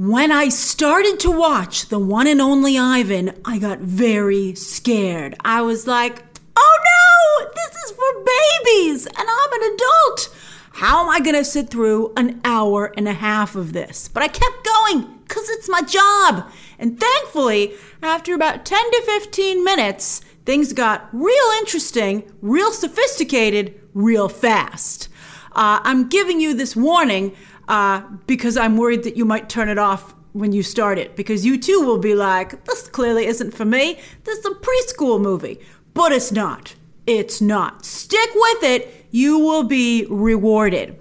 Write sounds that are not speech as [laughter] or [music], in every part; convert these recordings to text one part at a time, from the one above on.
When I started to watch the one and only Ivan, I got very scared. I was like, oh no, this is for babies, and I'm an adult. How am I going to sit through an hour and a half of this? But I kept going because it's my job. And thankfully, after about 10 to 15 minutes, things got real interesting, real sophisticated, real fast. Uh, I'm giving you this warning uh, because I'm worried that you might turn it off when you start it because you too will be like, this clearly isn't for me. This is a preschool movie. But it's not. It's not. Stick with it. You will be rewarded.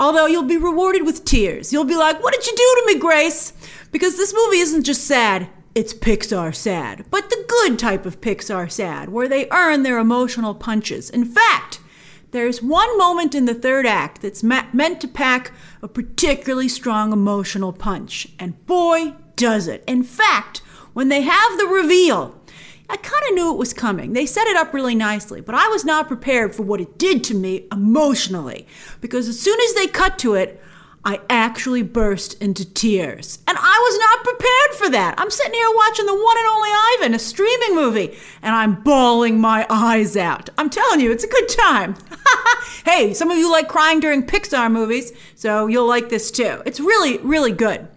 Although you'll be rewarded with tears. You'll be like, what did you do to me, Grace? Because this movie isn't just sad, it's Pixar sad. But the good type of Pixar sad, where they earn their emotional punches. In fact, there's one moment in the third act that's ma- meant to pack a particularly strong emotional punch. And boy, does it. In fact, when they have the reveal, I kind of knew it was coming. They set it up really nicely, but I was not prepared for what it did to me emotionally. Because as soon as they cut to it, I actually burst into tears. And I was not prepared for that. I'm sitting here watching the one and only Ivan, a streaming movie, and I'm bawling my eyes out. I'm telling you, it's a good time. [laughs] hey, some of you like crying during Pixar movies, so you'll like this too. It's really, really good.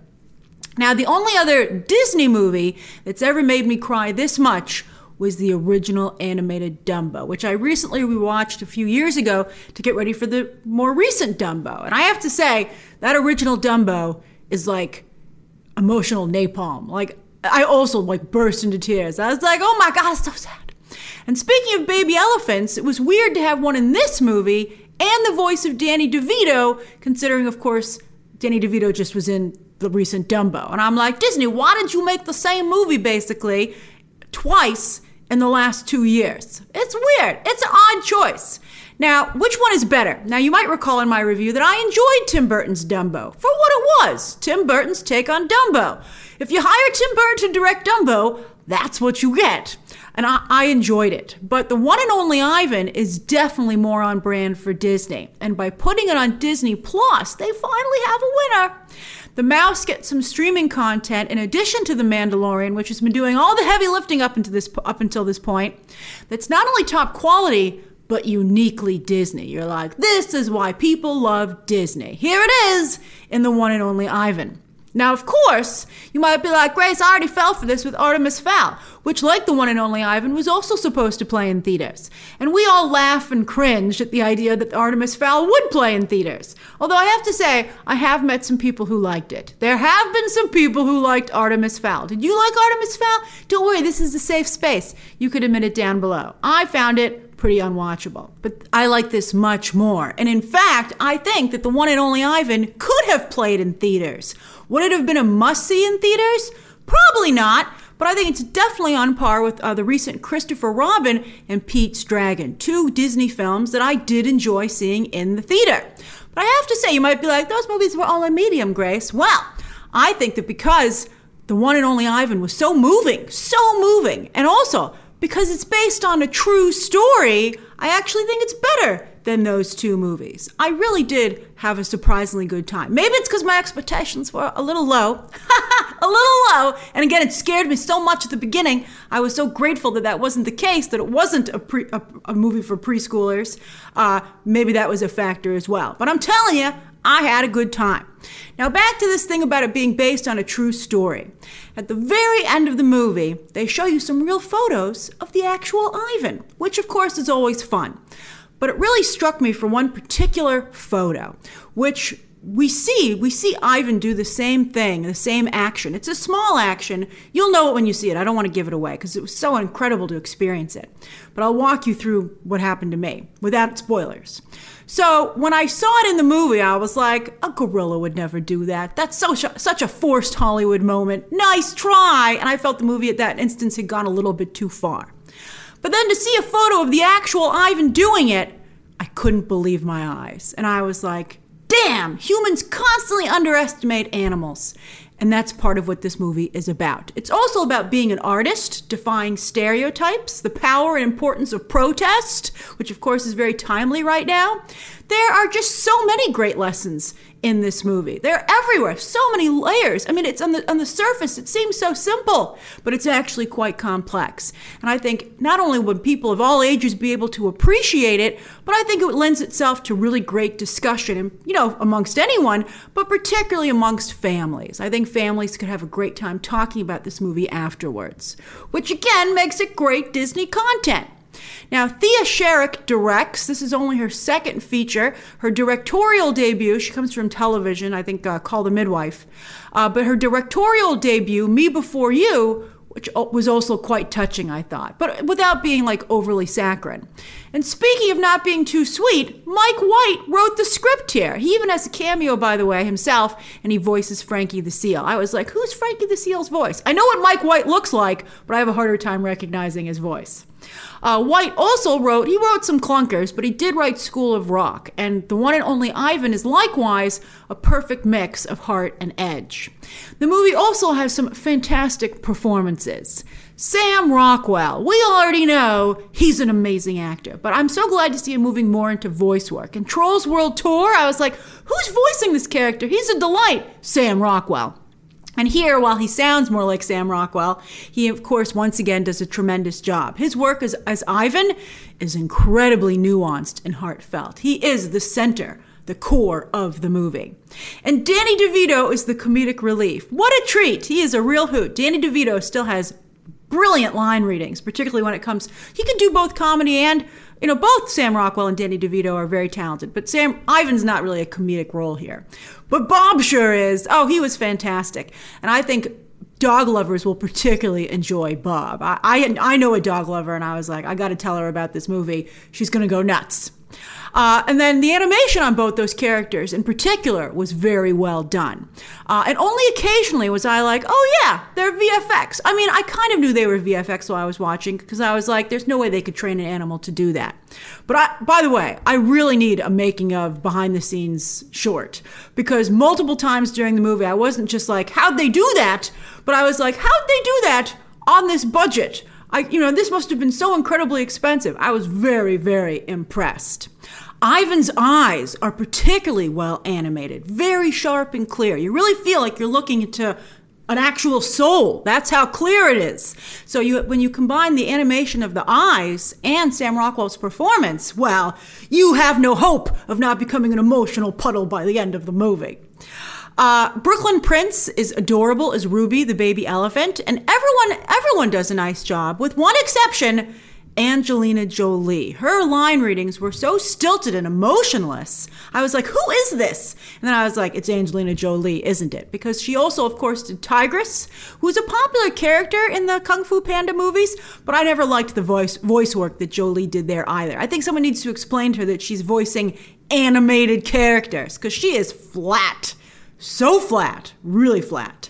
Now, the only other Disney movie that's ever made me cry this much was the original animated Dumbo, which I recently rewatched a few years ago to get ready for the more recent Dumbo. And I have to say, that original Dumbo is like emotional napalm. Like, I also like burst into tears. I was like, oh my God, it's so sad. And speaking of baby elephants, it was weird to have one in this movie and the voice of Danny DeVito, considering, of course, Danny DeVito just was in the recent Dumbo. And I'm like, Disney, why did you make the same movie basically twice in the last two years. It's weird. It's an odd choice. Now, which one is better? Now, you might recall in my review that I enjoyed Tim Burton's Dumbo for what it was Tim Burton's take on Dumbo. If you hire Tim Burton to direct Dumbo, that's what you get. And I, I, enjoyed it. But the one and only Ivan is definitely more on brand for Disney. And by putting it on Disney Plus, they finally have a winner. The Mouse gets some streaming content in addition to The Mandalorian, which has been doing all the heavy lifting up into this up until this point. That's not only top quality, but uniquely Disney. You're like, this is why people love Disney. Here it is in the one and only Ivan. Now, of course, you might be like, Grace, I already fell for this with Artemis Fowl, which, like the one and only Ivan, was also supposed to play in theaters. And we all laugh and cringe at the idea that Artemis Fowl would play in theaters. Although I have to say, I have met some people who liked it. There have been some people who liked Artemis Fowl. Did you like Artemis Fowl? Don't worry, this is a safe space. You could admit it down below. I found it pretty unwatchable. But I like this much more. And in fact, I think that the one and only Ivan could have played in theaters. Would it have been a must see in theaters? Probably not. But I think it's definitely on par with uh, the recent Christopher Robin and Pete's Dragon, two Disney films that I did enjoy seeing in the theater. But I have to say, you might be like, those movies were all in medium, Grace. Well, I think that because the one and only Ivan was so moving, so moving, and also because it's based on a true story, I actually think it's better than those two movies. I really did have a surprisingly good time. Maybe it's because my expectations were a little low. [laughs] a little low. And again, it scared me so much at the beginning. I was so grateful that that wasn't the case, that it wasn't a, pre- a, a movie for preschoolers. Uh, maybe that was a factor as well. But I'm telling you, I had a good time. Now, back to this thing about it being based on a true story. At the very end of the movie, they show you some real photos of the actual Ivan, which of course is always fun. But it really struck me for one particular photo, which we see we see Ivan do the same thing, the same action. It's a small action. You'll know it when you see it. I don't want to give it away because it was so incredible to experience it. But I'll walk you through what happened to me without spoilers. So when I saw it in the movie, I was like, a gorilla would never do that. That's so such a forced Hollywood moment. Nice try. And I felt the movie at that instance had gone a little bit too far. But then to see a photo of the actual Ivan doing it, I couldn't believe my eyes. And I was like, humans constantly underestimate animals. And that's part of what this movie is about. It's also about being an artist, defying stereotypes, the power and importance of protest, which of course is very timely right now. There are just so many great lessons in this movie. They're everywhere. So many layers. I mean, it's on the on the surface it seems so simple, but it's actually quite complex. And I think not only would people of all ages be able to appreciate it, but I think it lends itself to really great discussion and you know, amongst anyone, but particularly amongst families. I think families could have a great time talking about this movie afterwards, which again makes it great Disney content. Now, Thea Sharrock directs. This is only her second feature. Her directorial debut, she comes from television, I think, uh, Call the Midwife. Uh, but her directorial debut, Me Before You, which was also quite touching, I thought, but without being like overly saccharine. And speaking of not being too sweet, Mike White wrote the script here. He even has a cameo, by the way, himself, and he voices Frankie the Seal. I was like, who's Frankie the Seal's voice? I know what Mike White looks like, but I have a harder time recognizing his voice. Uh, White also wrote, he wrote some clunkers, but he did write School of Rock, and the one and only Ivan is likewise a perfect mix of heart and edge. The movie also has some fantastic performances. Sam Rockwell, we already know he's an amazing actor, but I'm so glad to see him moving more into voice work. In Trolls World Tour, I was like, who's voicing this character? He's a delight. Sam Rockwell. And here, while he sounds more like Sam Rockwell, he, of course, once again does a tremendous job. His work as, as Ivan is incredibly nuanced and heartfelt. He is the center, the core of the movie. And Danny DeVito is the comedic relief. What a treat! He is a real hoot. Danny DeVito still has brilliant line readings, particularly when it comes, he can do both comedy and you know, both Sam Rockwell and Danny DeVito are very talented, but Sam Ivan's not really a comedic role here. But Bob sure is. Oh, he was fantastic. And I think dog lovers will particularly enjoy Bob. I, I, I know a dog lover, and I was like, I got to tell her about this movie. She's to go nuts. Uh, and then the animation on both those characters in particular was very well done. Uh, and only occasionally was I like, oh yeah, they're VFX. I mean, I kind of knew they were VFX while I was watching because I was like, there's no way they could train an animal to do that. But I, by the way, I really need a making of behind the scenes short because multiple times during the movie, I wasn't just like, how'd they do that? But I was like, how'd they do that on this budget? I, you know, this must have been so incredibly expensive. I was very, very impressed. Ivan's eyes are particularly well animated, very sharp and clear. You really feel like you're looking into an actual soul. That's how clear it is. So you, when you combine the animation of the eyes and Sam Rockwell's performance, well, you have no hope of not becoming an emotional puddle by the end of the movie. Uh, Brooklyn Prince is adorable as Ruby, the baby elephant, and everyone everyone does a nice job, with one exception. Angelina Jolie. Her line readings were so stilted and emotionless. I was like, who is this? And then I was like, it's Angelina Jolie, isn't it? Because she also, of course, did Tigress, who's a popular character in the Kung Fu Panda movies, but I never liked the voice voice work that Jolie did there either. I think someone needs to explain to her that she's voicing animated characters, because she is flat so flat, really flat.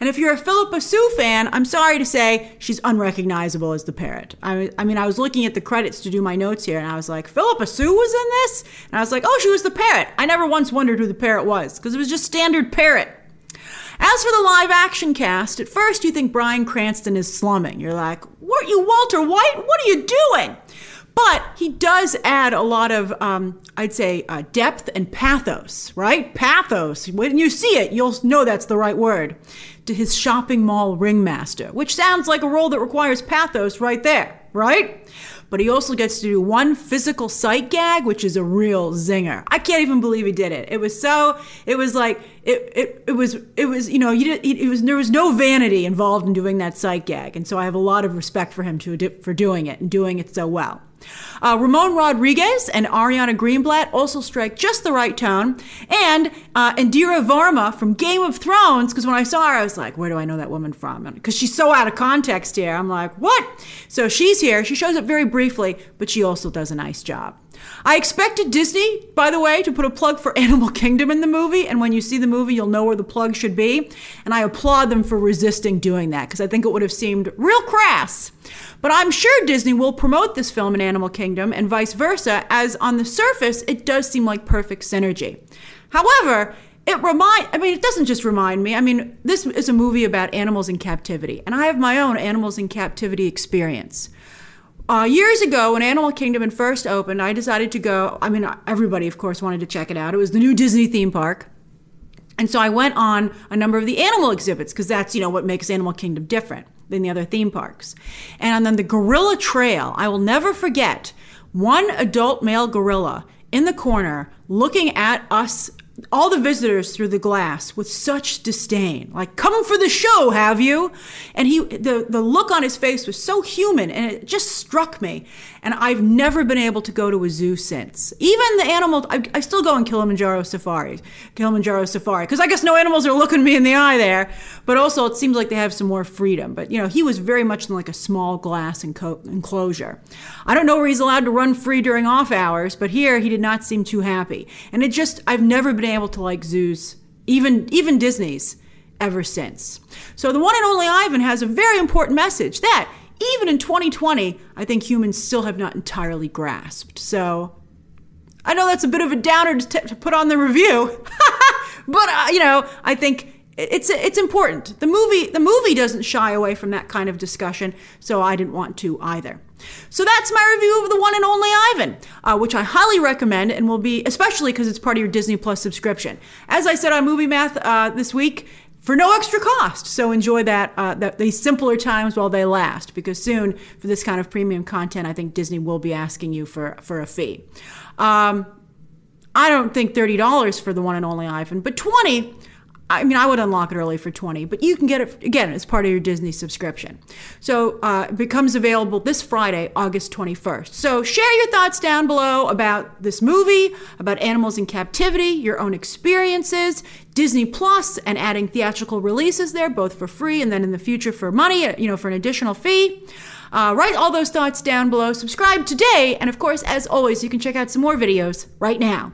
And if you're a Phillipa Soo fan, I'm sorry to say she's unrecognizable as the parrot. I, I, mean, I was looking at the credits to do my notes here, and I was like, Phillipa Soo was in this? And I was like, oh, she was the parrot. I never once wondered who the parrot was, because it was just standard parrot. As for the live action cast, at first you think Bryan Cranston is slumming. You're like, what, you Walter White? What are you doing? But he does add a lot of, um, I'd say, uh, depth and pathos, right? Pathos. When you see it, you'll know that's the right word. To his shopping mall ringmaster, which sounds like a role that requires pathos right there, right? But he also gets to do one physical sight gag, which is a real zinger. I can't even believe he did it. It was so, it was like, it, it, it was, it was, you know, did, it was, there was no vanity involved in doing that sight gag. And so I have a lot of respect for him to, for doing it and doing it so well. Uh, Ramon Rodriguez and Ariana Greenblatt also strike just the right tone. And uh, Indira Varma from Game of Thrones, because when I saw her, I was like, where do I know that woman from? Because she's so out of context here. I'm like, what? So she's here. She shows up very briefly, but she also does a nice job. I expected Disney, by the way, to put a plug for [laughs] Animal Kingdom in the movie, and when you see the movie, you'll know where the plug should be. And I applaud them for resisting doing that because I think it would have seemed real crass. But I'm sure Disney will promote this film in Animal Kingdom and vice versa, as on the surface, it does seem like perfect synergy. However, it remind I mean it doesn't just remind me. I mean, this is a movie about animals in captivity, and I have my own animals in captivity experience. Uh, years ago, when Animal Kingdom had first opened, I decided to go. I mean, everybody, of course, wanted to check it out. It was the new Disney theme park. And so I went on a number of the animal exhibits because that's, you know, what makes Animal Kingdom different than the other theme parks. And on the gorilla trail, I will never forget one adult male gorilla in the corner looking at us all the visitors through the glass with such disdain. Like come for the show have you? And he the, the look on his face was so human and it just struck me. And i've never been able to go to a zoo since. Even the animal i, I still go on kilimanjaro safari kilimanjaro safari because i guess no animals are looking me in the eye there. But also it seems like they have some more freedom. But you know he was very much in like a small glass enclosure. I don't know where he's allowed to run free during off hours but here he did not seem too happy. And it just i've never been able to like zoos, even even Disney's, ever since. So the one and only Ivan has a very important message that even in 2020, I think humans still have not entirely grasped. So I know that's a bit of a downer to, t- to put on the review, [laughs] but uh, you know, I think it's it's important. The movie the movie doesn't shy away from that kind of discussion, so I didn't want to either. So that's my review of the one and only Ivan, uh, which I highly recommend and will be especially because it's part of your Disney Plus subscription. As I said on Movie Math uh, this week, for no extra cost. So enjoy that, uh, that these simpler times while they last, because soon for this kind of premium content, I think Disney will be asking you for for a fee. Um, I don't think thirty dollars for the one and only Ivan, but twenty I mean, I would unlock it early for 20, but you can get it again as part of your Disney subscription. So uh, it becomes available this Friday, August 21st. So share your thoughts down below about this movie, about animals in captivity, your own experiences, Disney Plus, and adding theatrical releases there, both for free and then in the future for money, you know, for an additional fee. Uh, write all those thoughts down below. Subscribe today, and of course, as always, you can check out some more videos right now.